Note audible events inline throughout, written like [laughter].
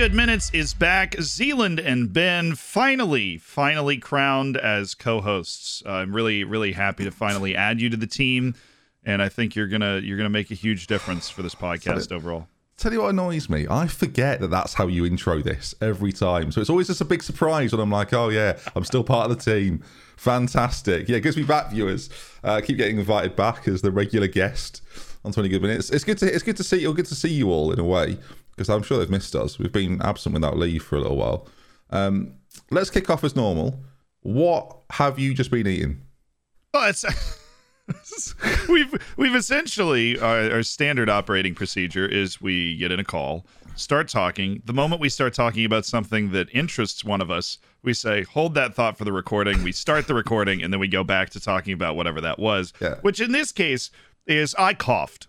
Good Minutes is back. Zealand and Ben finally, finally crowned as co-hosts. Uh, I'm really, really happy to finally add you to the team, and I think you're gonna you're gonna make a huge difference for this podcast overall. Tell you what annoys me. I forget that that's how you intro this every time. So it's always just a big surprise when I'm like, oh yeah, I'm still part of the team. Fantastic. Yeah, it gives me back, viewers. Uh, keep getting invited back as the regular guest on 20 Good Minutes. It's good to it's good to see you. Good to see you all in a way because I'm sure they've missed us. We've been absent without leave for a little while. Um, let's kick off as normal. What have you just been eating? Oh, it's. [laughs] we've we've essentially our, our, standard operating procedure is we get in a call, start talking. The moment we start talking about something that interests one of us, we say, "Hold that thought for the recording." We start the recording, and then we go back to talking about whatever that was. Yeah. Which in this case is I coughed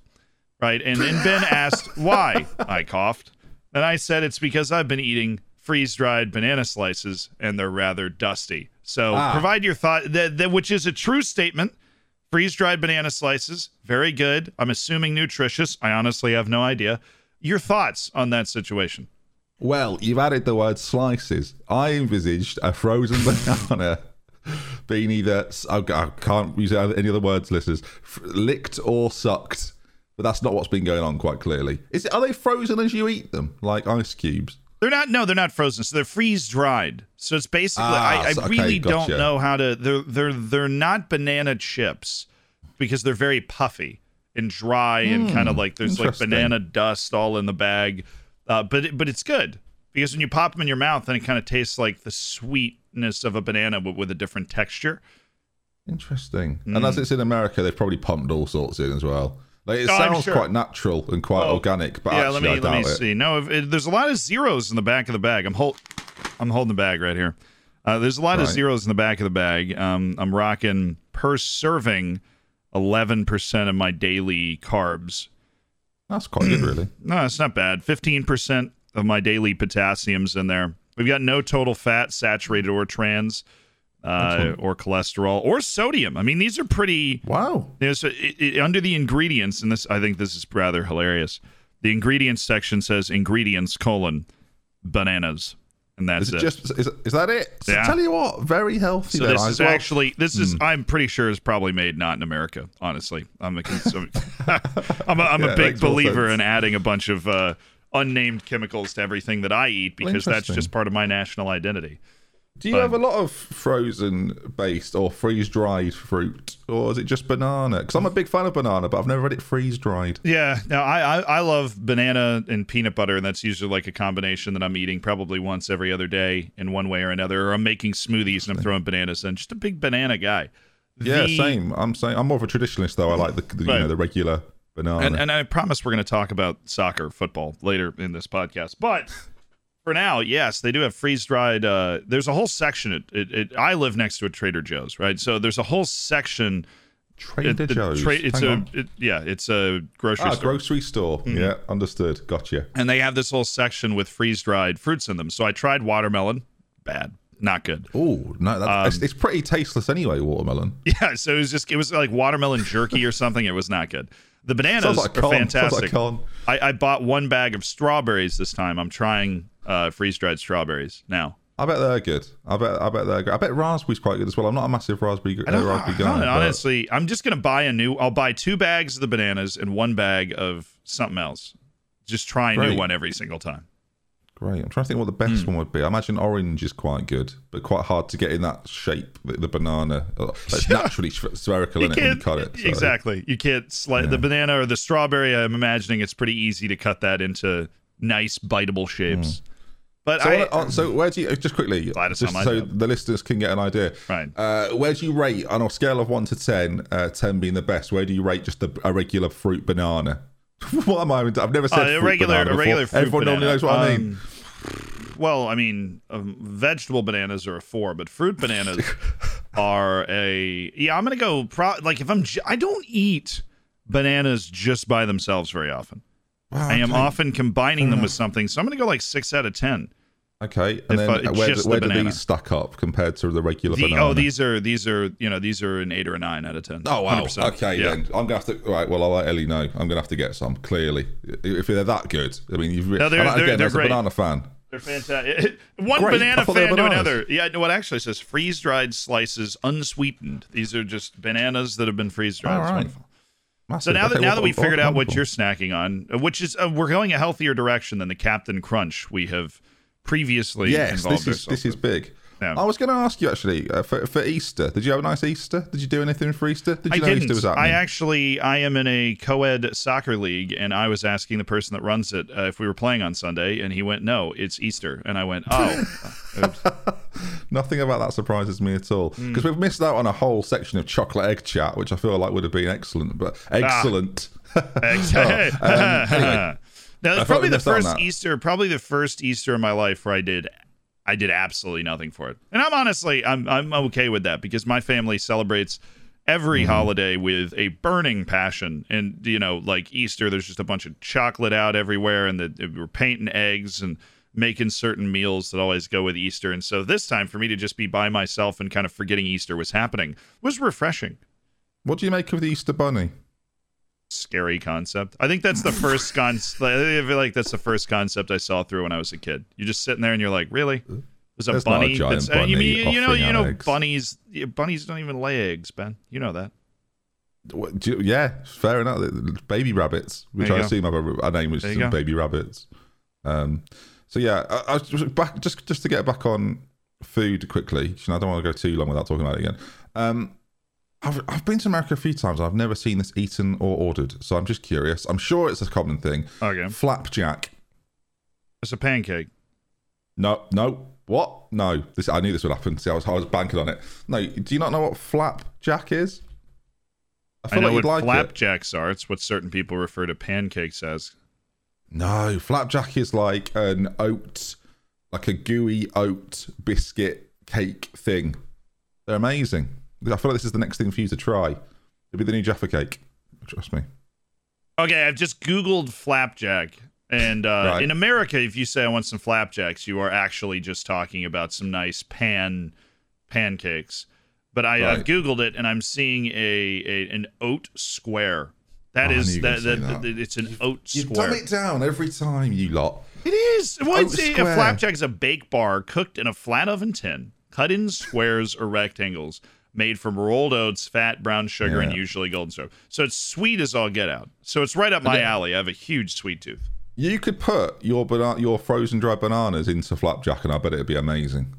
right? And then Ben [laughs] asked why I coughed. And I said it's because I've been eating freeze dried banana slices and they're rather dusty. So ah. provide your thought, that, that, which is a true statement. Freeze dried banana slices, very good. I'm assuming nutritious. I honestly have no idea. Your thoughts on that situation? Well, you've added the word slices. I envisaged a frozen [laughs] banana being either, I can't use any other words, listeners, licked or sucked but that's not what's been going on quite clearly. Is it, are they frozen as you eat them, like ice cubes? They're not. No, they're not frozen. So they're freeze dried. So it's basically. Ah, I, I okay, really gotcha. don't know how to. They're they're they're not banana chips because they're very puffy and dry mm, and kind of like there's like banana dust all in the bag. Uh, but it, but it's good because when you pop them in your mouth, then it kind of tastes like the sweetness of a banana, but with a different texture. Interesting. Mm. And as it's in America, they've probably pumped all sorts in as well. Like it oh, sounds sure. quite natural and quite oh, organic, but yeah, actually, let me let me it. see. No, it, there's a lot of zeros in the back of the bag. I'm hold, I'm holding the bag right here. Uh, there's a lot right. of zeros in the back of the bag. Um, I'm rocking per serving, eleven percent of my daily carbs. That's quite good, really. [clears throat] no, it's not bad. Fifteen percent of my daily potassium's in there. We've got no total fat, saturated or trans uh, or cholesterol or sodium. I mean, these are pretty. Wow. There's it, it, under the ingredients, and this I think this is rather hilarious. The ingredients section says ingredients colon bananas, and that's is it. Just is, is that it? So yeah. Tell you what, very healthy. So this is well. actually this is mm. I'm pretty sure is probably made not in America. Honestly, I'm a [laughs] I'm a, I'm yeah, a big believer in adding a bunch of uh, unnamed chemicals to everything that I eat because that's just part of my national identity. Do you have a lot of frozen based or freeze dried fruit, or is it just banana? Because I'm a big fan of banana, but I've never had it freeze dried. Yeah, now I, I, I love banana and peanut butter, and that's usually like a combination that I'm eating probably once every other day in one way or another. Or I'm making smoothies and I'm throwing bananas in. Just a big banana guy. Yeah, the, same. I'm saying I'm more of a traditionalist though. I like the, the right. you know the regular banana. And, and I promise we're going to talk about soccer, football later in this podcast, but for now, yes, they do have freeze dried. Uh, there's a whole section. It, it, it, I live next to a Trader Joe's, right? So there's a whole section. Trader Joe's. Tra- it's Hang a yeah, it's a grocery ah, store. grocery store. Mm-hmm. Yeah, understood. Gotcha. And they have this whole section with freeze dried fruits in them. So I tried watermelon. Bad. Not good. Oh no, that's, um, it's, it's, pretty tasteless anyway. Watermelon. [laughs] Yeah, so it was just it was like watermelon jerky or something. It was not good. The bananas like are fantastic. Like I, I bought one bag of strawberries this time. I'm trying uh, freeze dried strawberries now. I bet they're good. I bet I bet they're good. I bet raspberry's quite good as well. I'm not a massive raspberry, uh, raspberry guy. Honestly, I'm just gonna buy a new. I'll buy two bags of the bananas and one bag of something else. Just try a Great. new one every single time. Great. I'm trying to think what the best mm. one would be. I imagine orange is quite good, but quite hard to get in that shape. The, the banana, it's [laughs] naturally spherical in it when you cut it. So. Exactly. You can't slice yeah. the banana or the strawberry. I'm imagining it's pretty easy to cut that into nice biteable shapes. Mm. But so, I, uh, so where do you just quickly just so the listeners can get an idea? Right. Uh, where do you rate on a scale of one to ten? Uh, ten being the best. Where do you rate just a, a regular fruit banana? [laughs] what am I? I've never said Uh, a fruit regular, banana a regular fruit Everyone banana. normally knows what I mean. Um, Well, I mean, um, vegetable bananas are a four, but fruit bananas [laughs] are a yeah. I'm gonna go pro- like if I'm j- I don't eat bananas just by themselves very often. Wow, I am okay. often combining them with something, so I'm gonna go like six out of ten. Okay, and if, then uh, uh, where, do, where the do these stack up compared to the regular The, banana? oh, these are these are you know these are an eight or a nine out of ten. Oh wow. 100%. Okay yeah. then. I'm gonna have to. Right. Well, I'll let Ellie know. I'm gonna have to get some. Clearly, if they're that good. I mean, you've. No, they're- and they're- again, they're as great. a banana fan. They're fantastic. [laughs] One Great. Banana thought they were fan to another. Yeah, no, it actually says freeze dried slices unsweetened. These are just bananas that have been freeze dried. All right. So now that now that we figured out what you're snacking on, uh, which is uh, we're going a healthier direction than the Captain Crunch we have previously Yes, involved this is this is big. I was going to ask you actually uh, for for Easter. Did you have a nice Easter? Did you do anything for Easter? Did I know didn't. Easter was I actually I am in a co-ed soccer league, and I was asking the person that runs it uh, if we were playing on Sunday, and he went, "No, it's Easter," and I went, "Oh." [laughs] Nothing about that surprises me at all Hmm. because we've missed out on a whole section of chocolate egg chat, which I feel like would have been excellent. But Ah. excellent. [laughs] Oh, um, [laughs] anyway. now, it's probably the missed out on first. Easter, probably the first Easter in my life where I did, I did absolutely nothing for it, and I'm honestly, I'm I'm okay with that because my family celebrates every Mm-hmm. holiday with a burning passion, and you know, like Easter, there's just a bunch of chocolate out everywhere, and the, we're painting eggs and making certain meals that always go with Easter, and so this time for me to just be by myself and kind of forgetting Easter was happening was refreshing. what do you make of the Easter bunny? Scary concept. I think that's the first [laughs] concept. I feel like that's the first concept I saw through when I was a kid. You're just sitting there and you're like, really? There's a There's not a bunny. giant that's, uh, you, mean, you know, you know, eggs. bunnies. Bunnies don't even lay eggs, Ben. You know that. What, do you- yeah, fair enough. Baby rabbits, which I go. assume have a, a name, which is baby rabbits. Um, so yeah, I, I was just back just just to get back on food quickly. I don't want to go too long without talking about it again. Um, I've I've been to America a few times. I've never seen this eaten or ordered, so I'm just curious. I'm sure it's a common thing. Okay, Flapjack. it's a pancake. No, no. What? No. This I knew this would happen. See, I was I was banking on it. No. Do you not know what flapjack is? I I feel know like what you'd like it. flapjacks are. It's what certain people refer to pancakes as. No, flapjack is like an oat, like a gooey oat biscuit cake thing. They're amazing. I feel like this is the next thing for you to try. It'll be the new Jaffa cake. Trust me. Okay, I've just Googled flapjack. And uh, Right. in America, if you say I want some flapjacks, you are actually just talking about some nice pan pancakes. But I, I've Googled it and I'm seeing a, a an oat square. That Oh, is that, that, that- it's an oat square. You square. dumb it down every time, you lot. It is. Well, it's a, a flapjack is a baked bar cooked in a flat oven tin, cut in squares or rectangles, made from rolled oats, fat, brown sugar, and usually golden syrup. So it's sweet as all get out. So it's right up my alley. I have a huge sweet tooth. You could put your bana- your frozen dried bananas into flapjack, and I bet it'd be amazing.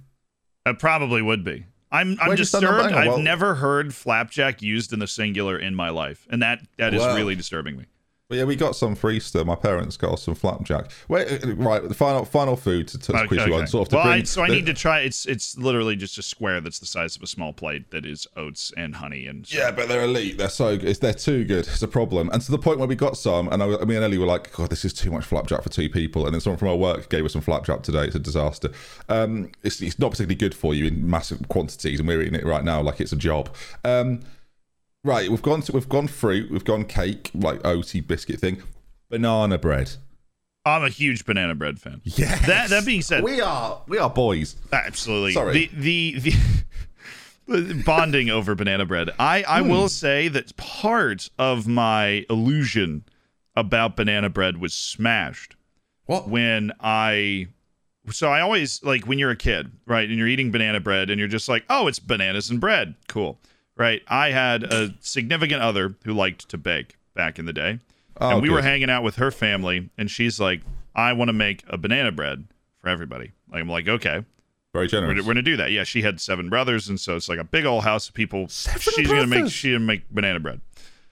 It probably would be. I'm I'm Where'd you stand up? disturbed. I've well- never heard flapjack used in the singular in my life, and that that is Well. really disturbing me. But yeah, we got some for Easter. My parents got us some flapjack. Wait, uh, right. The final final food to, to quiz you on, sort of to well. I, so I the- need to try. It's it's literally just a square that's the size of a small plate that is oats and honey and Yeah, but they're elite. They're so good. They're too good. It's a problem. And to the point where we got some, and I, me and Ellie were like, God, this is too much flapjack for two people. And then someone from our work gave us some flapjack today. It's a disaster. Um, it's, it's not particularly good for you in massive quantities, and we're eating it right now like it's a job. Um, right, we've gone to, we've gone fruit, we've gone cake, like oaty biscuit thing, banana bread. I'm a huge banana bread fan. Yes. That that being said, We are we are boys. Absolutely. Sorry. The the the [laughs] bonding over banana bread. I I Hmm. will say that part of my illusion about banana bread was smashed What? when I so I always like when you're a kid, right? And you're eating banana bread and you're just like, "Oh, it's bananas and bread." Cool. Right? I had a significant other who liked to bake back in the day. Oh, and we were hanging out with her family and she's like, "I want to make a banana bread for everybody." Like, I'm like, "Okay." Very We're, generous. we're gonna do that. Yeah, she had seven brothers, and so it's like a big old house of people. Seven she's gonna make brothers? she gonna make banana bread.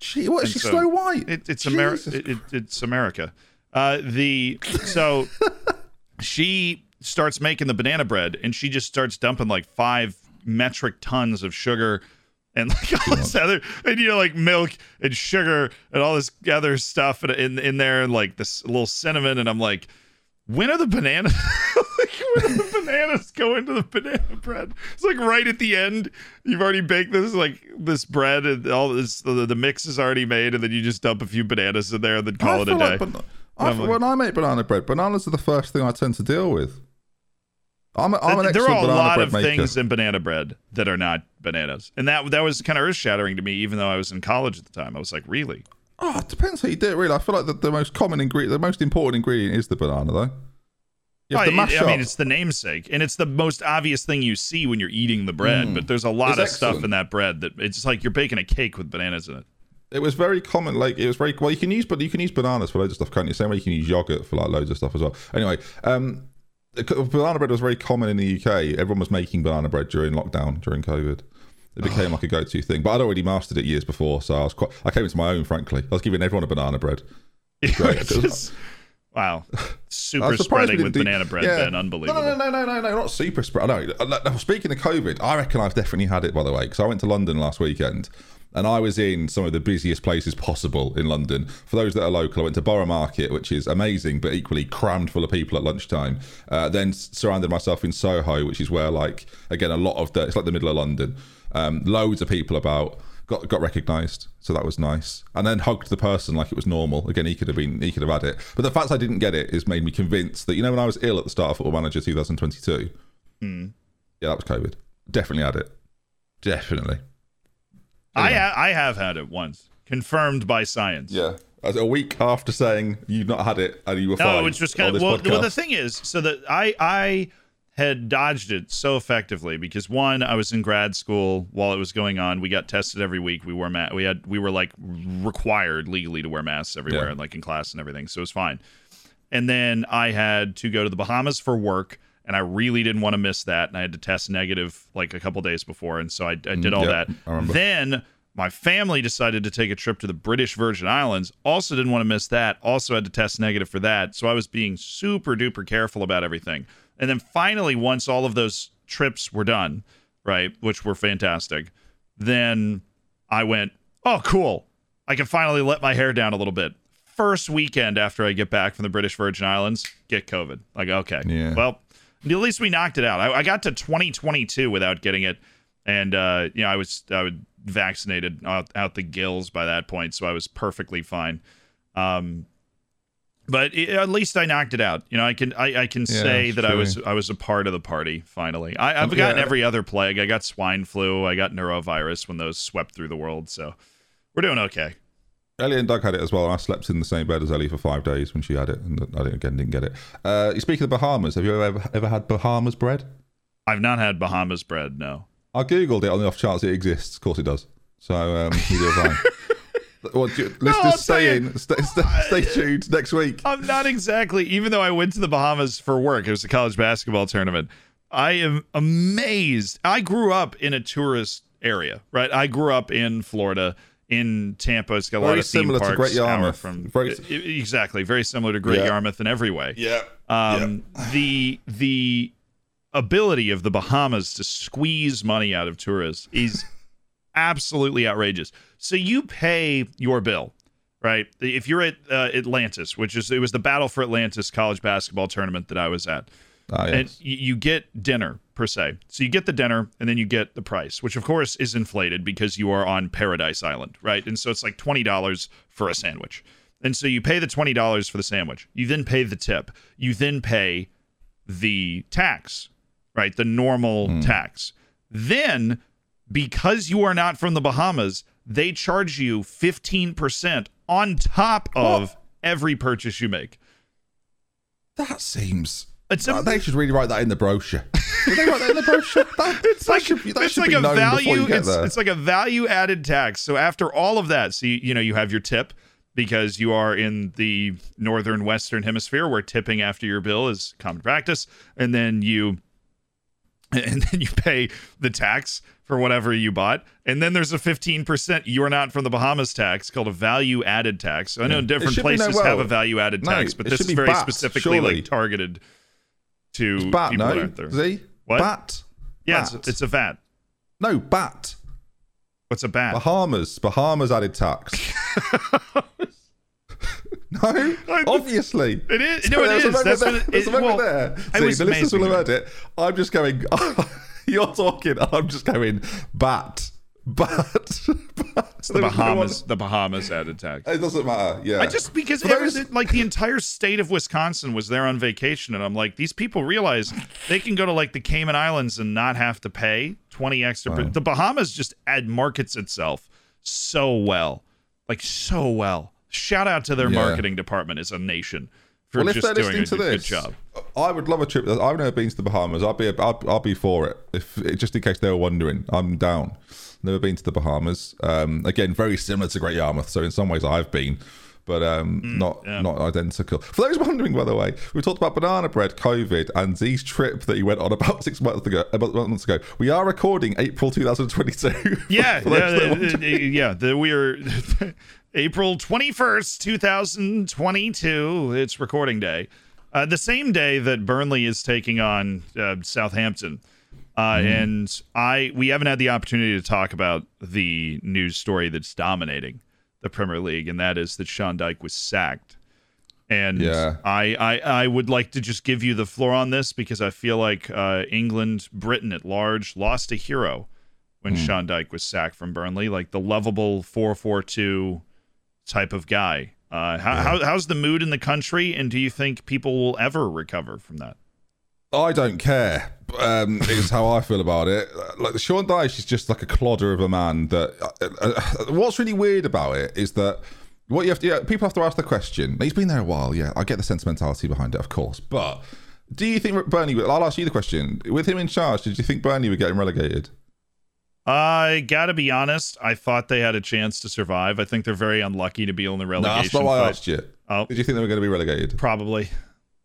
She, what And she so Snow White? It, it's America. It, it, it's America. Uh, the so [laughs] she starts making the banana bread, and she just starts dumping like five metric tons of sugar and like all this other and you know like milk and sugar and all this other stuff in in, in there and like this little cinnamon and I'm like when are the bananas [laughs] like when are the bananas go into the banana bread? It's like right at the end you've already baked this like this bread and all this the, the mix is already made and then you just dump a few bananas in there and then call I it a day like ban- I feel- like- when I make banana bread, bananas are the first thing I tend to deal with. I'm, I'm an there are a lot of maker. things in banana bread that are not bananas and that that was kind of earth shattering to me even though I was in college at the time I was like really Oh, it depends how you do it, really. I feel like the, the most common ingredient, the most important ingredient is the banana, though. You have Oh, to mash I mean, it's the namesake, and it's the most obvious thing you see when you're eating the bread. But there's a lot Mm. Of stuff in that bread that it's like you're baking a cake with bananas in it. It was very common. Like it was very well. You can use, but you can use bananas for loads of stuff. Can't you? Same way you can use yogurt for like loads of stuff as well. Anyway, um, banana bread was very common in the UK. Everyone was making banana bread during lockdown during COVID. It became like a go-to thing. But I'd already mastered it years before, so I was quite. I came into my own. Frankly, I was giving everyone a banana bread. Great. [laughs] Just- wow, super I'm surprised we spreading with do- banana bread, Yeah. Ben. Unbelievable. No, no, no, no, no, no, not super spread. No, speaking of COVID, I reckon I've definitely had it. By the way, because I went to London last weekend, and I was in some of the busiest places possible in London. For those that are local, I went to Borough Market, which is amazing, but equally crammed full of people at lunchtime. Uh, then surrounded myself in Soho, which is where, like, again, a lot of the it's like the middle of London. Um, loads of people about. Got got recognised, so that was nice. And then hugged the person like it was normal. Again, he could have been, he could have had it. But the fact I didn't get it has made me convinced that you know when I was ill at the start of Football Manager 2022, Hmm. yeah, that was COVID. Definitely had it. Definitely. I ha- I have had it once, confirmed by science. Yeah. As a week after saying you've not had it and you were No, fine. which was on kind of well, well. The thing is, so that I I had dodged it so effectively because one, I was in grad school while it was going on. We got tested every week. We wore ma- We had we were like required legally to wear masks everywhere, Yeah. and like in class and everything. So it was fine. And then I had to go to the Bahamas for work, and I really didn't want to miss that. And I had to test negative like a couple days before, and so I, I did mm, all yeah, that. Then my family decided to take a trip to the British Virgin Islands. Also didn't want to miss that. Also had to test negative for that. So I was being super duper careful about everything. And then finally, once all of those trips were done, right, which were fantastic, then I went, oh, cool. I can finally let my hair down a little bit. First weekend after I get back from the British Virgin Islands, get COVID. Like, okay. Yeah. Well, at least we knocked it out. I, I got to 2022 without getting it. And, uh, you know, I was, I was vaccinated out, out the gills by that point. So I was perfectly fine. Um, but it, at least I knocked it out. You know, I can I, I can Yeah, say that I was I was a part of the party finally. I, I've Um, gotten yeah. every other plague. I got swine flu. I got norovirus when those swept through the world. So we're doing okay. Ellie and Doug had it as well. and I slept in the same bed as Ellie for five days when she had it, and I didn't, again didn't get it. Uh, speaking of the Bahamas, have you ever ever had Bahamas bread? I've not had Bahamas bread. No. I googled it on the off chance it exists. Of course it does. So um, neither have I. Well, ju- let's No, just stay in. Stay, stay, stay tuned next week. I'm not exactly. Even though I went to the Bahamas for work, it was a college basketball tournament. I am amazed. I grew up in a tourist area, right? I grew up in Florida, in Tampa. It's got a lot Very of theme similar to parks. Great Yarmouth. from Very- exactly very similar to Great Yeah. Yarmouth in every way. Yeah. Um, the the ability of the Bahamas to squeeze money out of tourists is absolutely outrageous. So you pay your bill, right? If you're at uh, Atlantis, which is it was the Battle for Atlantis college basketball tournament that I was at, Ah, and yes. you, you get dinner per se. So you get the dinner, and then you get the price, which of course is inflated because you are on Paradise Island, right? And so it's like twenty dollars for a sandwich. And so you pay the twenty dollars for the sandwich. You then pay the tip. You then pay the tax, right? The normal tax. Then, because you are not from the Bahamas, they charge you fifteen percent on top of every purchase you make. That seems. It's they should really write that in the brochure. [laughs] Did they write that in the brochure? That, it's that like should that it's should like be a known value. It's, it's, like a value added tax so after all of that so you, you know you have your tip because you are in the northern western hemisphere where tipping after your bill is common practice and then you [laughs] and then you pay the tax for whatever you bought and then there's a 15% you're not from the bahamas tax called a value added tax i know different be no- places have a value added no, tax but this is very BAT, specifically surely. like targeted to bat, people no? aren't there Z? What? Bat? yeah it's, Bat. it's a vat No, bat. What's a bat? Bahamas. Bahamas added tax. [laughs] no, obviously. It is. No, it is. That's what it, There's it, a moment well, there. I See, was the listeners will have heard it. I'm just going. [laughs] you're talking. I'm just going. Bat. [laughs] Bat. It's the Bahamas. The Bahamas added tax. It doesn't matter. Yeah. I just because those- everything- like the entire state of Wisconsin was there on vacation, and I'm like, these people realize they can go to like the Cayman Islands and not have to pay twenty extra. per- The Bahamas just ad markets itself so well, like so well. Shout out to their Yeah. marketing department as a nation for well, if just they're doing a listening to this, job. I would love a trip. I've never been to the Bahamas. I'll be. I'll, I'll be for it. If just in case they were wondering, I'm down. Never been to the Bahamas. Um, again, very similar to Great Yarmouth. So in some ways, I've been, but um, not Mm, yeah. not identical. For those wondering, by the way, we talked about banana bread, COVID, and Z's trip that he went on about [laughs] six months ago. About months ago, we are recording April 2022. [laughs] Yeah, yeah, yeah. The, we are [laughs] April twenty first, two thousand twenty two. It's recording day, uh, the same day that Burnley is taking on uh, Southampton. Uh, And I we haven't had the opportunity to talk about the news story that's dominating the Premier League, and that is that Sean Dyche was sacked. And Yeah. I, I I would like to just give you the floor on this because I feel like uh, England, Britain at large, lost a hero when Sean Dyche was sacked from Burnley, like the lovable four four two type of guy. Uh, how, how, how's the mood in the country, and do you think people will ever recover from that? I don't care. Um, is how I feel about it. Like Sean Dyche is just like a clodder of a man. That uh, uh, what's really weird about it is that what you have to yeah, people have to ask the question. He's been there a while. Yeah, I get the sentimentality behind it, of course. But do you think Burnley? I'll ask you the question. With him in charge, did you think Burnley were getting relegated? I gotta be honest. I thought they had a chance to survive. I think they're very unlucky to be on the No, relegation. that's not why I asked you. Oh. Did you think they were going to be relegated? Probably.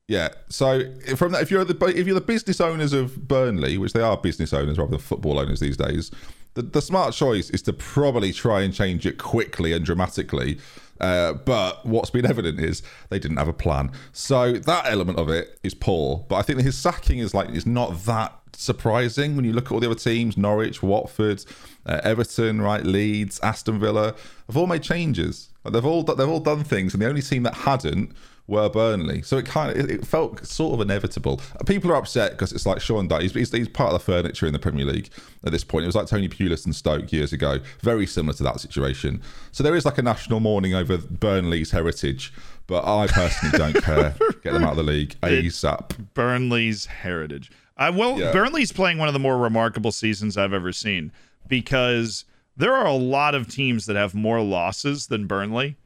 Yeah. So from that, if you're the if you're the business owners of Burnley, which they are business owners rather than football owners these days, the, the smart choice is to probably try and change it quickly and dramatically. Uh, but what's been evident is they didn't have a plan. So that element of it is poor. But I think his sacking is like is not that surprising when you look at all the other teams: Norwich, Watford, uh, Everton, right, Leeds, Aston Villa have all made changes. Like, they've all they've all done things, and the only team that hadn't were Burnley. So it kind of it, it felt sort of inevitable. People are upset because it's like Sean Dyche. He's, he's, part of the furniture in the Premier League at this point. It was like Tony Pulis and Stoke years ago. Very similar to that situation. So there is like a national mourning over Burnley's heritage. But I personally don't care. [laughs] Get them out of the league ASAP. Burnley's heritage. I well, Yeah. Burnley's playing one of the more remarkable seasons I've ever seen because there are a lot of teams that have more losses than Burnley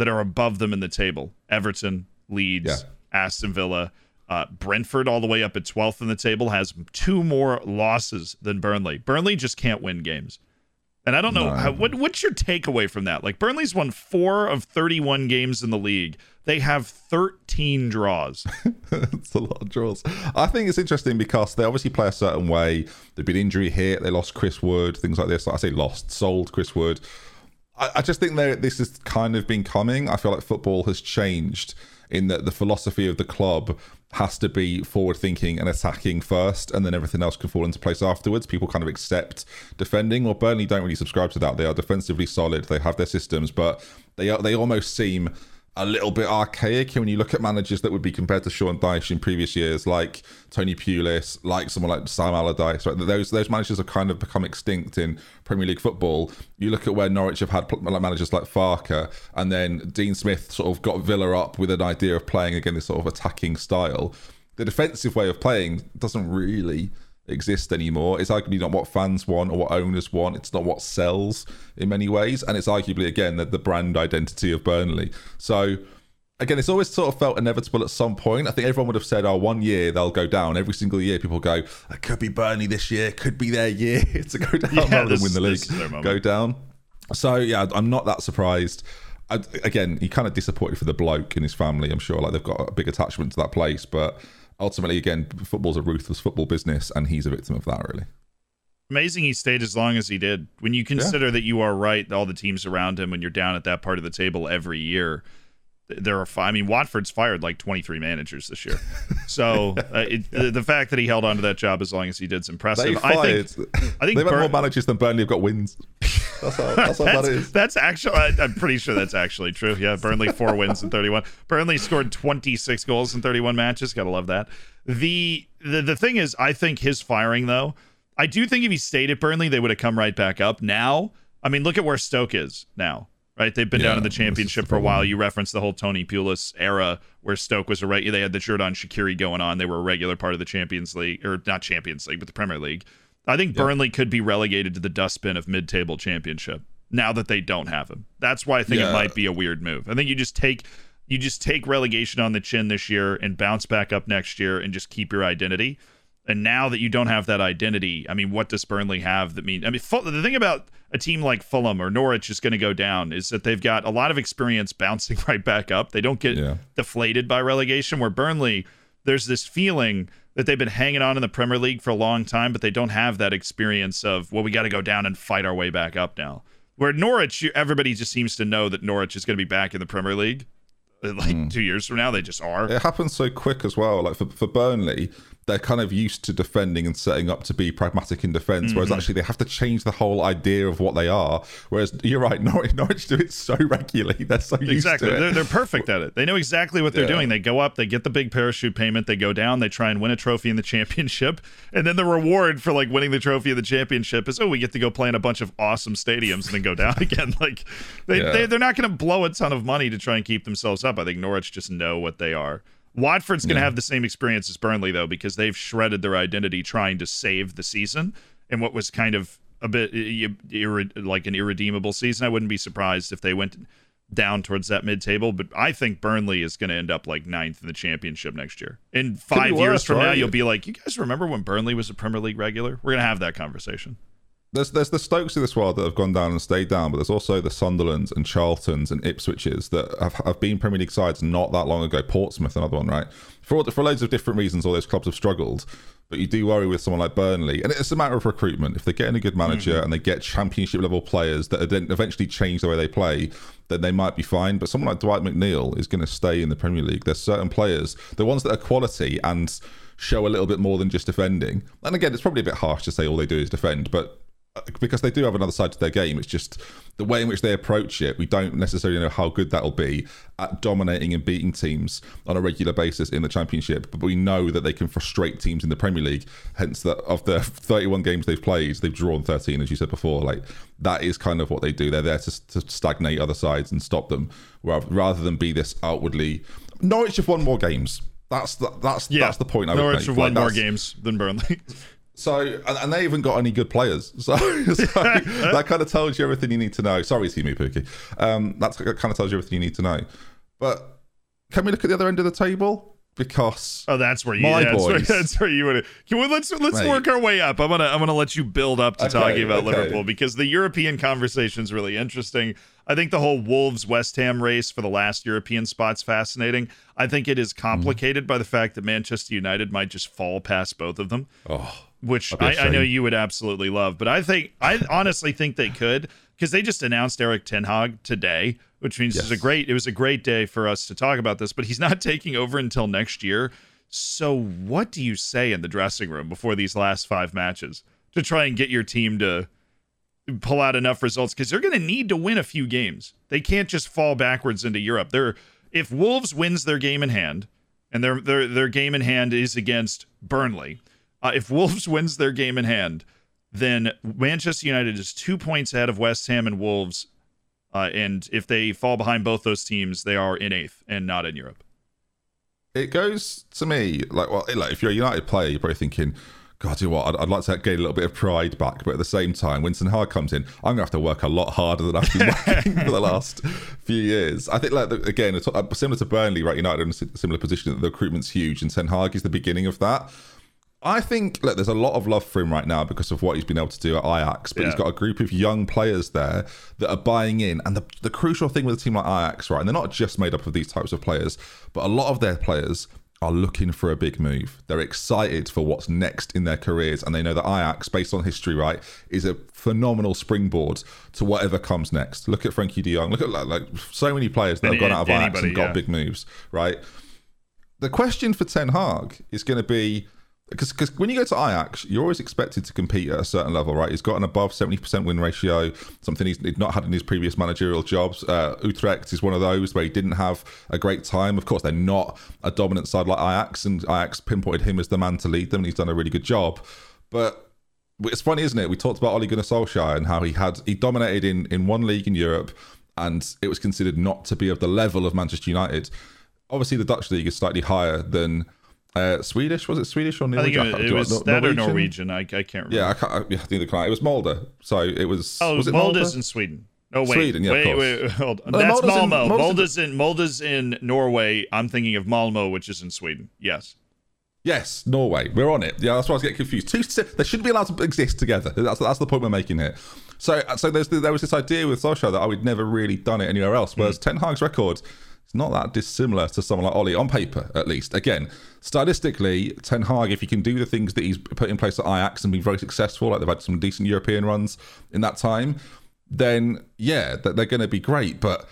that are above them in the table. Everton, Leeds, Yeah. Aston Villa, uh, Brentford, all the way up at 12th in the table, has two more losses than Burnley. Burnley just can't win games. And I don't know No. how, what what's your takeaway from that? Like Burnley's won four of 31 games in the league. They have 13 draws. [laughs] it's a lot of draws. I think it's interesting because they obviously play a certain way. They've been injury hit. They lost Chris Wood, things like this. Like I say, lost, sold Chris Wood. I, just think that this has kind of been coming. I feel like football has changed in that the philosophy of the club has to be forward thinking and attacking first, and then everything else can fall into place afterwards. People kind of accept defending. Well, Burnley don't really subscribe to that. They are defensively solid. They have their systems, but they are, they almost seem a little bit archaic when you look at managers that would be compared to Sean Dyche in previous years, like Tony Pulis, like someone like Sam Allardyce. Right? Those those managers have kind of become extinct in Premier League football. You look at where Norwich have had managers like Farke, and then Dean Smith sort of got Villa up with an idea of playing again this sort of attacking style. The defensive way of playing doesn't really exist anymore. It's arguably not what fans want or what owners want. It's not what sells in many ways, and it's arguably again the, the brand identity of Burnley. So again, it's always sort of felt inevitable at some point. I think everyone would have said, "Oh, one year they'll go down." Every single year, people go, "It could be Burnley this year. Could be their year [laughs] to go down [laughs] Yeah, rather than win the this is their league. Go down." So yeah, I'm not that surprised. I, again, he kind of disappointed for the bloke and his family. I'm sure, like they've got a big attachment to that place, but ultimately, again, football's a ruthless football business, and he's a victim of that, really. Amazing he stayed as long as he did. When you consider that you are right, all the teams around him, when you're down at that part of the table every year, there are five. I mean, Watford's fired like 23 managers this year. [laughs] So uh, it, the, the fact that he held on to that job as long as he did is impressive. They I think. I think they've Burn- more managers than Burnley have got wins. [laughs] That's how, that's how that's, that is. That's actually, I, I'm pretty sure that's actually true. Yeah, Burnley four wins in 31. Burnley scored 26 goals in 31 matches. Gotta love that. The the the thing is, I think his firing though. I do think if he stayed at Burnley, they would have come right back up. Now, I mean, look at where Stoke is now. Right, they've been Yeah, down in the is the championship for a while. You referenced the whole Tony Pulis era where Stoke was a right. They had the Xherdan Shaqiri going on. They were a regular part of the Champions League, or not Champions League, but the Premier League. I think Burnley could be relegated to the dustbin of mid-table championship now that they don't have him. That's why I think it might be a weird move. I think you just take you just take relegation on the chin this year and bounce back up next year and just keep your identity. And now that you don't have that identity, I mean, what does Burnley have that mean? I mean, the thing about a team like Fulham or Norwich is going to go down is that they've got a lot of experience bouncing [laughs] right back up. They don't get Yeah. deflated by relegation. Where Burnley, there's this feeling that they've been hanging on in the Premier League for a long time, but they don't have that experience of well, we got to go down and fight our way back up now. Where Norwich, everybody just seems to know that Norwich is going to be back in the Premier League. Uh, Like two years from now, they just are. It happens so quick as well. Like for, for Burnley, they're kind of used to defending and setting up to be pragmatic in defense, Mm-hmm. whereas actually they have to change the whole idea of what they are. Whereas you're right, [laughs] Norwich, Norwich do it so regularly. [laughs] They're so used Exactly. to it. They're, they're perfect at it. They know exactly what they're Yeah. doing. They go up, they get the big parachute payment, they go down, they try and win a trophy in the [laughs] championship. And then the reward for like winning the trophy of the championship is, oh, we get to go play in a bunch of awesome stadiums and then go down again. Like they, Yeah. they, they're not going to blow a ton of money to try and keep themselves up. I think Norwich just know what they are. Watford's going to have the same experience as Burnley, though, because they've shredded their identity trying to save the season and what was kind of a bit ir- irre- like an irredeemable season. I wouldn't be surprised if they went down towards that mid-table, but I think Burnley is going to end up like ninth in the championship next year. In five years worse, from now, right? you'll be like, "You guys remember when Burnley was a Premier League regular?" We're going to have that conversation. There's there's the Stokes of this world that have gone down and stayed down, but there's also the Sunderlands and Charltons and Ipswiches that have, have been Premier League sides not that long ago. Portsmouth, another one, right? For for loads of different reasons, all those clubs have struggled. But you do worry with someone like Burnley, and it's a matter of recruitment. If they're getting a good manager mm-hmm. and they get Championship level players that then eventually change the way they play, then they might be fine. But someone like Dwight McNeil is going to stay in the Premier League. There's certain players, the ones that are quality and show a little bit more than just defending. And again, it's probably a bit harsh to say all they do is defend, but because they do have another side to their game. It's just the way in which they approach it. We don't necessarily know how good that'll be at dominating and beating teams on a regular basis in the Championship, but we know that they can frustrate teams in the Premier League. Hence, that of the [laughs] 31 games they've played, they've drawn 13, as you said before. Like that is kind of what they do. They're there to, to stagnate other sides and stop them, rather, rather than be this outwardly. Norwich have won more games. That's the, that's Yeah, that's the point I would Norwich make. have Like, won more games than Burnley. [laughs] so, and, they haven't got any good players. [laughs] So, so [laughs] that kind of tells you everything you need to know. Sorry, Teemu Pukki. Um, that kind of tells you everything you need to know. But can we look at the other end of the table? Because Oh, that's where you. My that's, where, boys. that's where you want to. Can we let's let's Mate. work our way up. I'm gonna I'm gonna let you build up to Okay, talking about okay. Liverpool because the European conversation is really interesting. I think the whole Wolves West Ham race for the last European spot's fascinating. I think it is complicated by the fact that Manchester United might just fall past both of them oh, which That'd be a I, I know you would absolutely love. But I think I honestly think they could because they just announced Erik Ten Hag today, which means it's a great. It was a great day for us to talk about this. But he's not [laughs] taking over until next year. So what do you say in the dressing room before these last five matches to try and get your team to pull out enough results because they're going to need to win a few games. They can't just fall backwards into Europe. They're if Wolves wins their game in hand, and their their their game in hand is against Burnley. Uh, if Wolves wins their game in hand, then Manchester United is two points ahead of West Ham and Wolves. Uh, and if they fall behind both those teams, they are in eighth and not in Europe. it goes to me like, well, like if you're a United player, you're probably thinking, God, you know what? I'd, I'd like to gain a little bit of pride back, but at the same time, when Ten Hag comes in, I'm gonna have to work a lot harder than I've been [laughs] working for the last few years. I think, like again, uh, similar to Burnley, right? United are in a similar position the recruitment's huge, and Ten Hag is the beginning of that. I think look, there's a lot of love for him right now because of what he's been able to do at Ajax, but he's got a group of young players there that are buying in. And the, the crucial thing with a team like Ajax, right, and they're not just made up of these types of players, but a lot of their players are looking for a big move. They're excited for what's next in their careers, and they know that Ajax, based on history, right, is a phenomenal springboard to whatever comes next. Look at Frenkie De Jong. Look at like, like so many players that Any- have gone out of Ajax anybody, and got yeah. big moves, right? the question for Ten Hag is going to be because because when you go to Ajax, you're always expected to compete at a certain level, right? He's got an above 70% win ratio, something he's not had in his previous managerial jobs. Uh, Utrecht is one of those where he didn't have a great time. Of course, they're not a dominant side like Ajax, and Ajax pinpointed him as the man to lead them, and he's done a really good job. But it's funny, isn't it? We talked about Ole Gunnar Solskjaer and how he had he dominated in in one league in Europe, and it was considered not to be of the level of Manchester United. Obviously, the Dutch league is slightly higher than uh, Swedish was it Swedish or Norwegian? I think it, it was that Norwegian? or Norwegian. I, I can't remember. Yeah, I can't. I, yeah, neither can I. It was Molde, so it was. Oh, was it Molde's in Sweden. Oh wait, Sweden, yeah, wait, wait, hold on. That's Malmo. Molde's in Molde's in Norway. I'm thinking of Malmo, which is in Sweden. Yes. Yes, Norway. We're on it. Yeah, that's why I was getting confused. Two, they shouldn't be allowed to exist together. That's that's the point we're making here. So, so there's there was this idea with Solskjaer that I would never really done it anywhere else. Whereas mm. Ten Hag's record it's not that dissimilar to someone like Ollie on paper, at least. Again, stylistically, Ten Hag, if he can do the things that he's put in place at Ajax and been very successful, like they've had some decent European runs in that time, then yeah, they're going to be great. But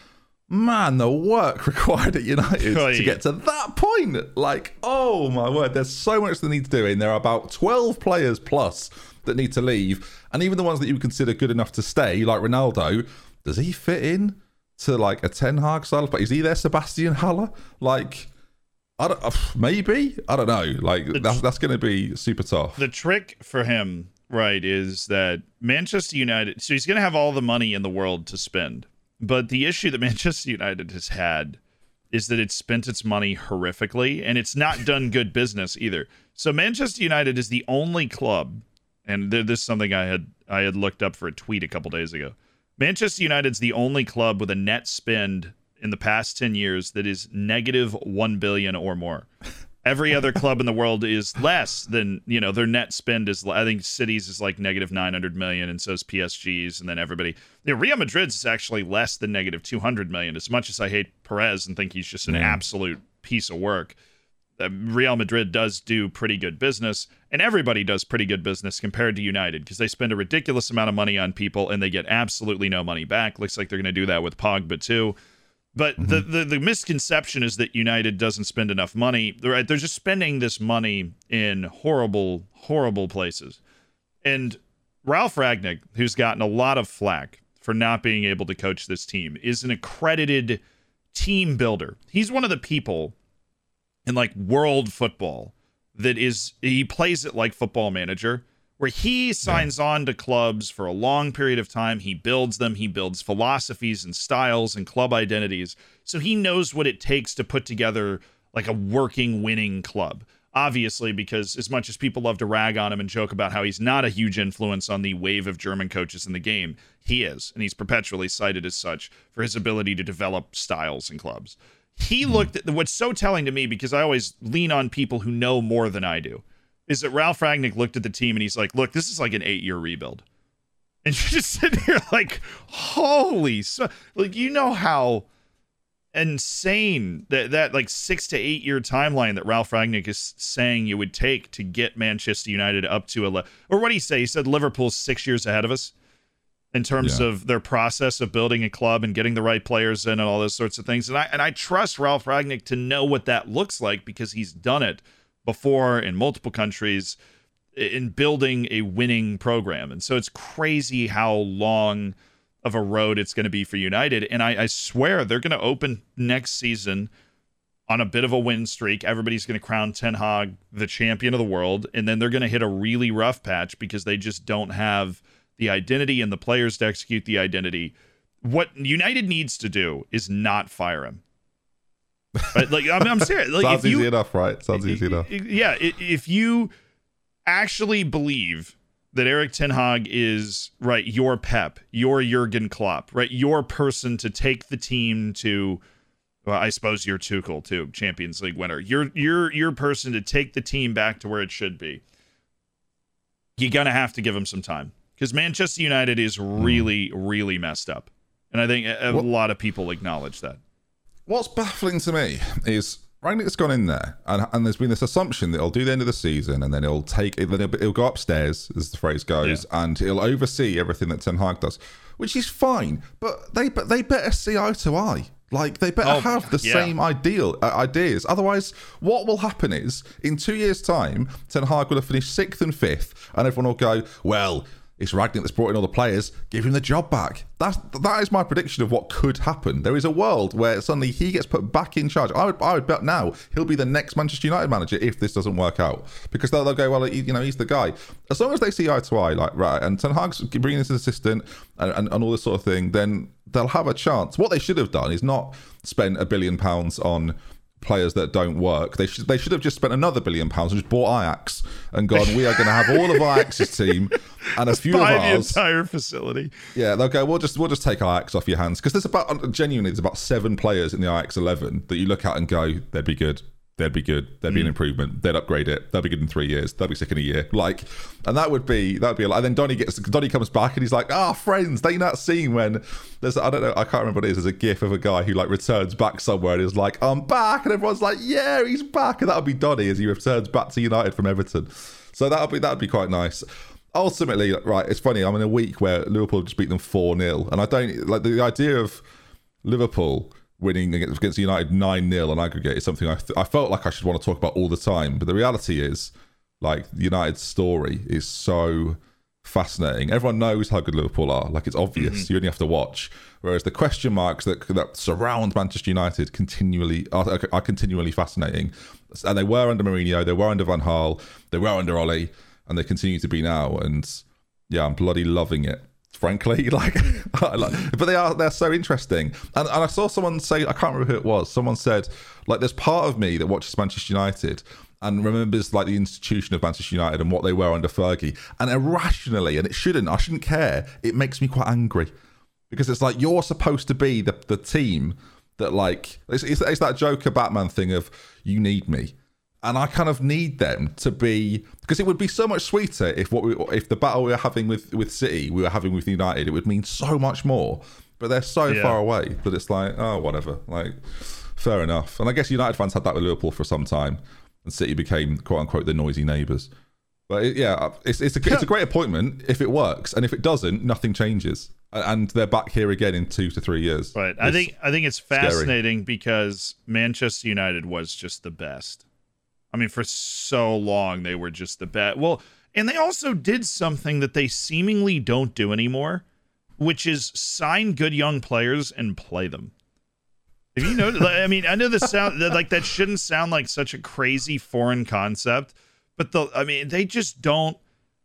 man, the work [laughs] required at United to get to that point, like, oh my word, there's so much they need to do. And there are about 12 players plus that need to leave, and even the ones that you would consider good enough to stay, like Ronaldo, does he fit in? To like a Ten Hag style but Is he there, Sebastian Haller? Like, I don't, uh, maybe I don't know. Like the, that's that's going to be super tough. The trick for him, right, is that Manchester United. So he's going to have all the money in the world to spend, but the issue that [laughs] Manchester United has had is that it's spent its money horrifically and it's not done good business either. So Manchester United is the only club, and this is something I had I had looked up for a tweet a couple days ago. Manchester United's the only club with a net spend in the past 10 years that is negative 1 billion or more. Every other club in the world is less than, you know, their net spend is I think Cities is like negative 900 million and so is PSG's and then everybody. You know, Real Madrid's is actually less than negative 200 million as much as I hate Perez and think he's just an mm. absolute piece of work. Real Madrid does do pretty good business, and everybody does pretty good business compared to United because they spend a ridiculous amount of money on people and they get absolutely no money back. Looks like they're going to do that with Pogba too. But mm-hmm. the, the, the misconception is that United doesn't spend enough money. They're, they're just spending this money in horrible, horrible places. And Ralf Rangnick, who's gotten a lot of flack for not being able to coach this team, is an accredited team builder. He's one of the people in like world football that is he plays it like football manager where he signs yeah. on to clubs for a long period of time. He builds them. He builds philosophies and styles and club identities. So he knows what it takes to put together like a working winning club. Obviously because as much as people love to rag on him and joke about how he's not a huge influence on the wave of german coaches in the game he is. And he's perpetually cited as such for his ability to develop styles and clubs he mm-hmm. looked at what's so telling to me because I always lean on people who know more than I do is that Ralf Rangnick looked at the team and he's like, "Look, this is like an eight-year rebuild," [laughs] and you're just sit here like, "Holy, so like you know how." insane that that like six to eight year timeline that Ralf Rangnick is saying you would take to get Manchester United up to a le- or what he say? He said Liverpool's six years ahead of us in terms yeah. of their process of building a club and getting the right players in and all those sorts of things. And I and I trust Ralf Rangnick to know what that looks like because he's done it before in multiple countries in building a winning program. And so it's crazy how long of a road it's going to be for United. And I, I swear they're going to open next season on a bit of a win streak. Everybody's going to crown Ten Hag the champion of the world. And then they're going to hit a really rough patch because they just don't have – the identity and the players to execute the identity. What United needs to do is not fire him. Right? Like I'm, I'm serious. Like, [laughs] Sounds you, easy enough, right? Sounds easy enough. Yeah, if you actually believe that Erik Ten Hag is right, your Pep, your Jurgen Klopp, right, your person to take the team to. Well, I suppose you're Tuchel too, Champions League winner. You're you're your person to take the team back to where it should be. You're gonna have to give him some time because Manchester United is hmm. really, really messed up, and I think a, a what, lot of people acknowledge that. What's baffling to me is Rangnick's gone in there, and, and there's been this assumption that he'll do the end of the season, and then he'll take, then he'll, he'll go upstairs, as the phrase goes, yeah. and he'll oversee everything that Ten Hag does, which is fine. But they, but they better see eye to eye. Like they better Oh, have the yeah. same ideal uh, ideas. Otherwise, what will happen is in two years' time, Ten Hag will have finished sixth and fifth, and everyone will go, "Well, it's Rangnick that's brought in all the players. Give him the job back." That's that is my prediction of what could happen. There is a world where suddenly he gets put back in charge. I would I would bet now he'll be the next Manchester United manager if this doesn't work out because they'll, they'll go, "Well, he, you know, he's the guy." As long as they see eye to eye, like right, and Ten Hag's bringing his assistant and, and, and all this sort of thing, then they'll have a chance. What they should have done is not spend a billion pounds on players that don't work. They should they should have just spent another billion pounds and just bought Ajax and gone. We are going to have all of Ajax's team and a few of Buy the ours. entire facility. Yeah, they'll go. We'll just we'll just take Ajax off your hands because there's about genuinely there's about seven players in the Ajax eleven that you look at and go, they'd be good. They'd be good. There'd be an improvement. They'd upgrade it. They'd be good in three years. They'd be sick in a year. Like, and that would be that would be. A lot. And then Donny gets Donny comes back and he's like, "Ah, friends." They that scene when there's I don't know I can't remember what it is. There's a gif of a guy who like returns back somewhere and is like, "I'm back," and everyone's like, "Yeah, he's back." And that would be Donny as he returns back to United from Everton. So that would be that would be quite nice ultimately, right, it's funny. I'm in a week where Liverpool just beat them 4 0. And I don't like the idea of Liverpool winning against, against United 9 0 on aggregate is something I, th- I felt like I should want to talk about all the time. But the reality is, like, United's story is so fascinating. Everyone knows how good Liverpool are. Like, it's obvious. Mm-hmm. You only have to watch. Whereas the question marks that, that surround Manchester United continually are, are continually fascinating. And they were under Mourinho, they were under Van Gaal, they were under Ollie and they continue to be now. And yeah, I'm bloody loving it. Frankly, [laughs] like, [laughs] like- but they are they're so interesting. And, and I saw someone say I can't remember who it was. Someone said like, there's part of me that watches Manchester United and remembers like the institution of Manchester United and what they were under Fergie, and irrationally, and it shouldn't, I shouldn't care. It makes me quite angry because it's like you're supposed to be the the team that like it's, it's, it's that Joker Batman thing of you need me and I kind of need them to be because it would be so much sweeter if what we if the battle we were having with with City we were having with United it would mean so much more. But they're so Yeah. far away that it's like oh whatever. Like fair enough. And I guess United fans had that with Liverpool for some time and City became quote unquote the noisy neighbours. But it, yeah it's it's a, it's a great appointment if it works and if it doesn't nothing changes. And they're back here again in two to three years. But I think I think it's fascinating because Manchester United was just the best. I mean, for so long they were just the best. Well, and they also did something that they seemingly don't do anymore, which is sign good young players and play them. Have you noticed? I mean, I know this sound like that shouldn't sound like such a crazy foreign concept, but the I mean, they just don't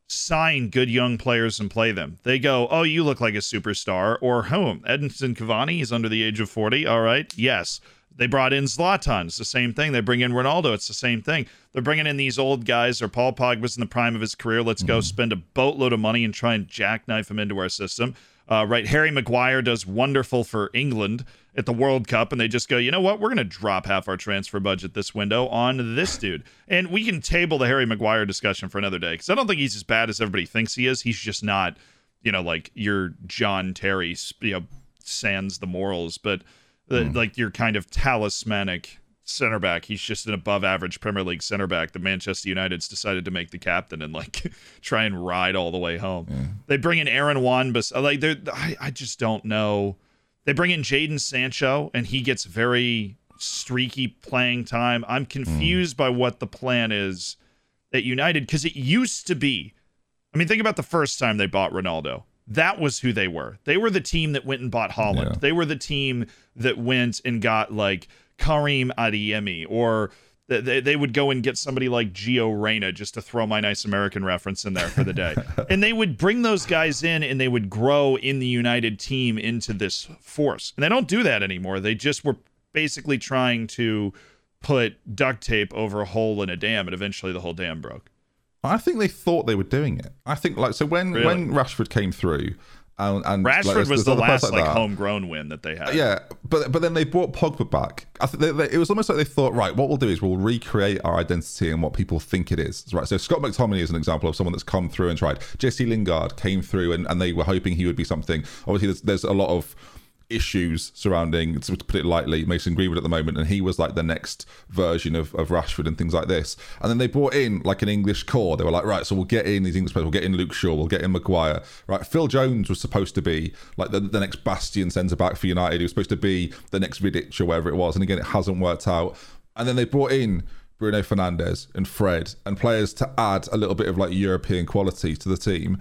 sign good young players and play them. They go, "Oh, you look like a superstar," or "Home, Edinson Cavani is under the age of forty." All right, yes. They brought in Zlatan. It's the same thing. They bring in Ronaldo. It's the same thing. They're bringing in these old guys, or Paul Pogba's in the prime of his career. Let's go spend a boatload of money and try and jackknife him into our system. Uh, right, Harry Maguire does wonderful for England at the World Cup, and they just go, you know what? We're going to drop half our transfer budget this window on this dude, and we can table the Harry Maguire discussion for another day because I don't think he's as bad as everybody thinks he is. He's just not, you know, like your John Terry, you know, sans the morals, but the, like your kind of talismanic center back. He's just an above average Premier League center back that Manchester United's decided to make the captain and like [laughs] try and ride all the way home. They bring in Aaron Wan, but like they're I, I just don't know. They bring in Jadon Sancho and he gets very streaky playing time. I'm hmm. confused by what the plan is at United because it used to be. I mean, think about the first time they bought Ronaldo. That was who they were. They were the team that went and bought Haaland. Yeah. They were the team that went and got like Karim Adeyemi or they, they would go and get somebody like Gio Reyna just to throw my nice American reference in there for the day. [laughs] and they would bring those guys in and they would grow in the United team into this force. And they don't do that anymore. They just were basically trying to put duct tape over a hole in a dam and eventually the whole dam broke. I think they thought they were doing it. I think like so when Really? when Rashford came through, and, and like, Rashford there's- was there's the last like, that. homegrown win that they had. Yeah, but but then they brought Pogba back. I think they, they, it was almost like they thought, right, what we'll do is we'll recreate our identity and what people think it is. Right. So Scott McTominay is an example of someone that's come through and tried. Jesse Lingard came through and, and they were hoping he would be something. Obviously, there's, there's a lot of issues surrounding, to put it lightly, Mason Greenwood at the moment, and he was like the next version of, of Rashford and things like this. And then they brought in like an English core. They were like, right, so we'll get in these English players, we'll get in Luke Shaw, we'll get in Maguire. Right, Phil Jones was supposed to be like the, the next bastion centre back for United. He was supposed to be the next Vidic or whatever it was. And again, it hasn't worked out. And then they brought in Bruno Fernandes and Fred and players to add a little bit of like European quality to the team.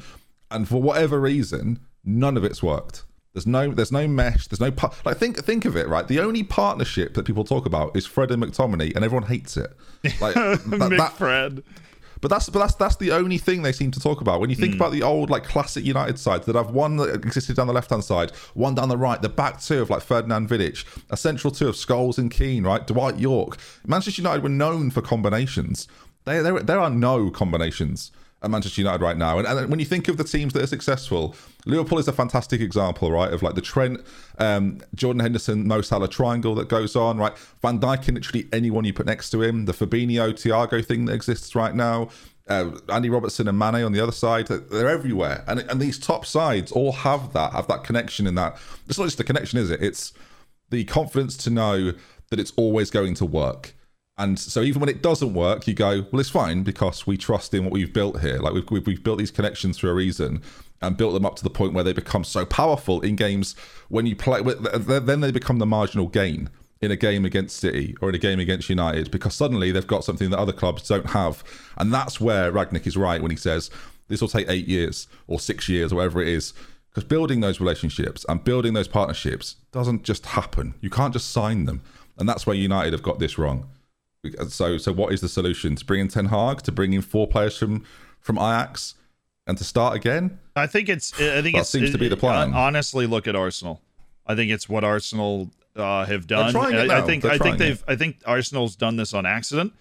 And for whatever reason, none of it's worked. There's no, there's no mesh. There's no par- like think, think of it. Right, the only partnership that people talk about is Fred and McTominay, and everyone hates it. [laughs] Like that, that, Fred. But that's but that's that's the only thing they seem to talk about. When you think mm. about the old like classic United sides that have one that existed down the left hand side, one down the right, the back two of like Ferdinand Vidic, a central two of Scholes and Keane, right? Dwight Yorke. Manchester United were known for combinations. There, there, there are no combinations at Manchester United right now. And, and, when you think of the teams that are successful, Liverpool is a fantastic example, right? Of like the Trent, um, Jordan Henderson, Mo Salah triangle that goes on, right? Van Dijk and literally anyone you put next to him, the Fabinho, Thiago thing that exists right now. Uh, Andy Robertson and Mane on the other side, they're everywhere, and and these top sides all have that, have that connection in that. It's not just the connection, is it? It's the confidence to know that it's always going to work and so even when it doesn't work, you go, well, it's fine because we trust in what we've built here. Like we've, we've, we've built these connections for a reason and built them up to the point where they become so powerful in games when you play, then they become the marginal gain in a game against City or in a game against United because suddenly they've got something that other clubs don't have. And that's where Rangnick is right when he says this will take eight years or six years or whatever it is. Because building those relationships and building those partnerships doesn't just happen. You can't just sign them. And that's where United have got this wrong. So, so what is the solution? To bring in Ten Hag, to bring in four players from from Ajax, and to start again? I think it's. I think it seems it, to be the plan. Honestly, look at Arsenal. I think it's what Arsenal uh, have done. I, I, think. I think they've. It. I think Arsenal's done this on accident.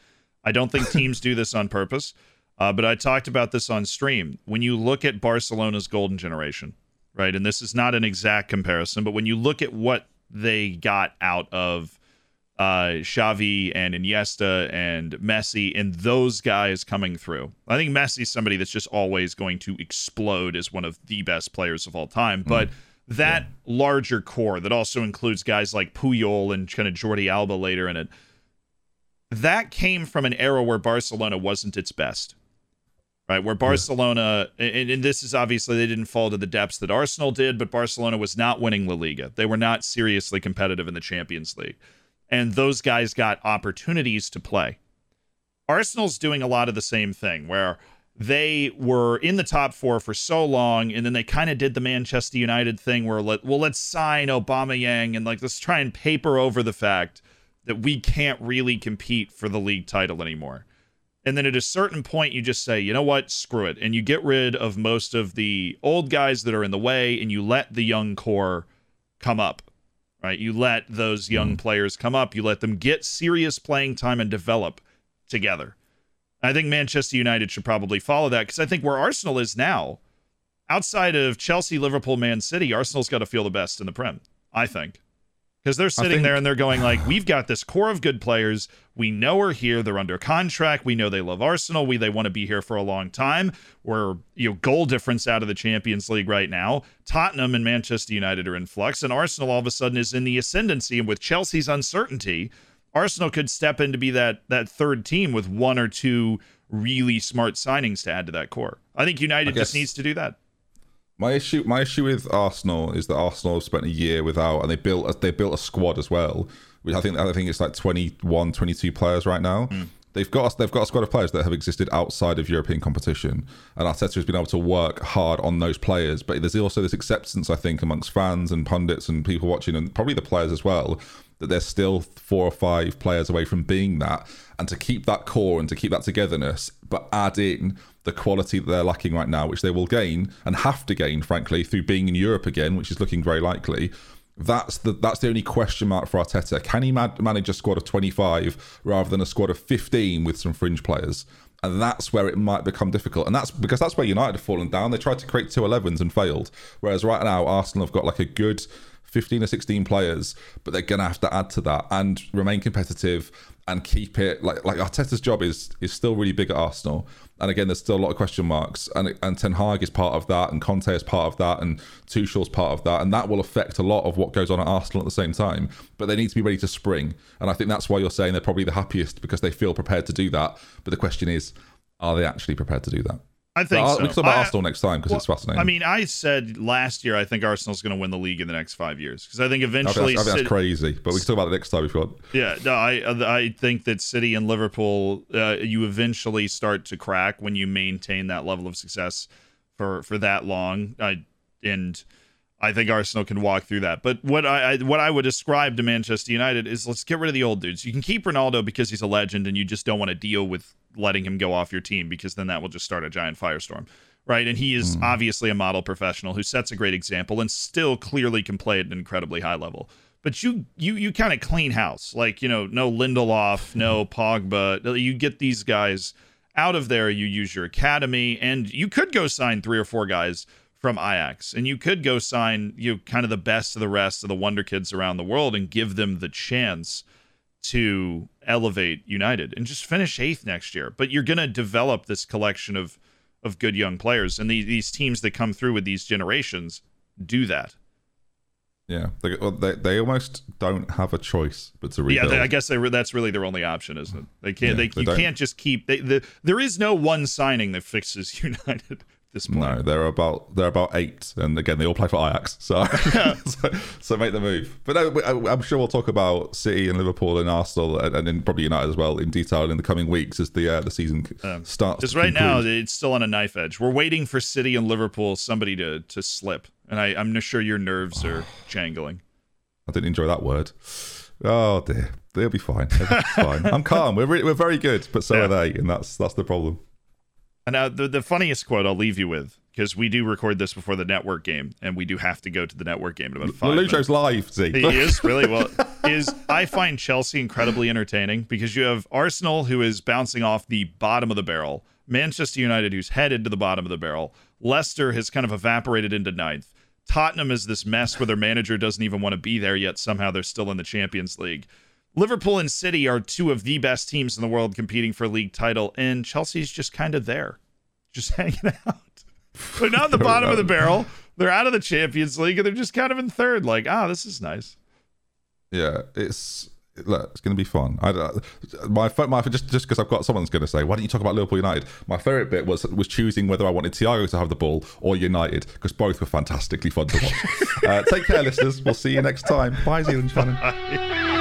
I don't think teams do this on purpose. Uh, but I talked about this on stream. When you look at Barcelona's golden generation, right, and this is not an exact comparison, but when you look at what they got out of uh, Xavi and Iniesta and Messi and those guys coming through. I think Messi's somebody that's just always going to explode as one of the best players of all time. But mm. that yeah. larger core that also includes guys like Puyol and kind of Jordi Alba later in it, that came from an era where Barcelona wasn't its best. Right, where Barcelona, and, and this is obviously they didn't fall to the depths that Arsenal did, but Barcelona was not winning La Liga. They were not seriously competitive in the Champions League and those guys got opportunities to play. Arsenal's doing a lot of the same thing where they were in the top four for so long, and then they kind of did the Manchester United thing where let well let's sign Aubameyang and like let's try and paper over the fact that we can't really compete for the league title anymore. And then at a certain point, you just say, you know what, screw it, and you get rid of most of the old guys that are in the way, and you let the young core come up right? You let those young mm. players come up, you let them get serious playing time and develop together. I think Manchester United should probably follow that because I think where Arsenal is now, outside of Chelsea, Liverpool, Man City, Arsenal's got to feel the best in the Prem, I think because they're sitting think... there and they're going like, "We've got this core of good players. We know are here. They're under contract. We know they love Arsenal. We they want to be here for a long time. We're you know goal difference out of the Champions League right now. Tottenham and Manchester United are in flux, and Arsenal all of a sudden is in the ascendancy. And with Chelsea's uncertainty, Arsenal could step in to be that that third team with one or two really smart signings to add to that core. I think United I guess... just needs to do that. My issue, my issue with Arsenal is that Arsenal have spent a year without, and they built a, they built a squad as well. Which I think I think it's like 21, 22 players right now. Mm. They've got they've got a squad of players that have existed outside of European competition, and Arteta has been able to work hard on those players. But there's also this acceptance, I think, amongst fans and pundits and people watching, and probably the players as well, that there's still four or five players away from being that, and to keep that core and to keep that togetherness, but add in the quality that they're lacking right now, which they will gain and have to gain, frankly, through being in Europe again, which is looking very likely. That's the that's the only question mark for Arteta. Can he ma- manage a squad of 25 rather than a squad of 15 with some fringe players? And that's where it might become difficult. And that's because that's where United have fallen down. They tried to create two 11s and failed. Whereas right now, Arsenal have got like a good 15 or 16 players, but they're going to have to add to that and remain competitive and keep it like like Arteta's job is is still really big at Arsenal. And again, there's still a lot of question marks, and and Ten Hag is part of that, and Conte is part of that, and Tuchel's part of that, and that will affect a lot of what goes on at Arsenal at the same time. But they need to be ready to spring, and I think that's why you're saying they're probably the happiest because they feel prepared to do that. But the question is, are they actually prepared to do that? I think so. We can talk about I- Arsenal next time because it's fascinating. I mean, I said last year I think Arsenal's going to win the league in the next five years because I think I think, eventually, that's, I think City- that's crazy, but we can talk about it next time if you want. yeah, no, I I think that City and Liverpool, uh, you eventually start to crack when you maintain that level of success for for that long. I and I think Arsenal can walk through that. But what I, I what I would describe to Manchester United is let's get rid of the old dudes. You can keep Ronaldo because he's a legend, and you just don't want to deal with letting him go off your team because then that will just start a giant firestorm. Right, and he is hmm. obviously a model professional who sets a great example and still clearly can play at an incredibly high level. But you you you kind of clean house, like you know, no Lindelof, no hmm. Pogba. Uh, you get these guys out of there. You use your academy, and you could go sign three or four guys from Ajax, and you could go sign you know, kind of the best of the rest of the wonder kids around the world and give them the chance to elevate United and just finish eighth next year. But you're going to develop this collection of of good young players, and these these teams that come through with these generations do that. Yeah, they, well, they they almost don't have a choice but to Yeah, rebuild. they, I guess they re- that's really their only option, isn't it? They can't. Yeah, they, you don't- can't just keep. They, the, there is no one signing that fixes [laughs] United this point. No, they're about they're about eight, and again they all play for Ajax, so [laughs] so, so make the move. But no, I'm sure we'll talk about City and Liverpool and Arsenal, and, and then probably United as well in detail in the coming weeks as the uh, the season starts. Just to right now, it's still on a knife edge. We're waiting for City and Liverpool, somebody to to slip, and I, I'm not sure your nerves are [sighs] jangling. I didn't enjoy that word. Oh dear, they'll be fine. They'll be fine. [laughs] I'm calm. We're re- we're very good, but so Yeah. are they, and that's that's the problem. And now the the funniest quote I'll leave you with because we do record this before the network game, and we do have to go to the network game in about five. minutes. Lucho's live, Z. He is really well. [laughs] Is I find Chelsea incredibly entertaining because you have Arsenal who is bouncing off the bottom of the barrel, Manchester United who's headed to the bottom of the barrel, Leicester has kind of evaporated into ninth. Tottenham is this mess where their manager doesn't even want to be there yet. Somehow they're still in the Champions League. Liverpool and City are two of the best teams in the world competing for league title, and Chelsea's just kind of there, just [laughs] hanging out. They're not at the bottom of the barrel. They're out of the Champions League, and they're just kind of in third. Like, ah, this is nice. Yeah, it's look, it's going to be fun. I my my just just because I've got someone's going to say, why don't you talk about Liverpool United? My favorite bit was was choosing whether I wanted Thiago to have the ball or United because both were fantastically fun to watch. [laughs] uh, take care, listeners. We'll see you next time. Bye, Zealand Shannon. [laughs]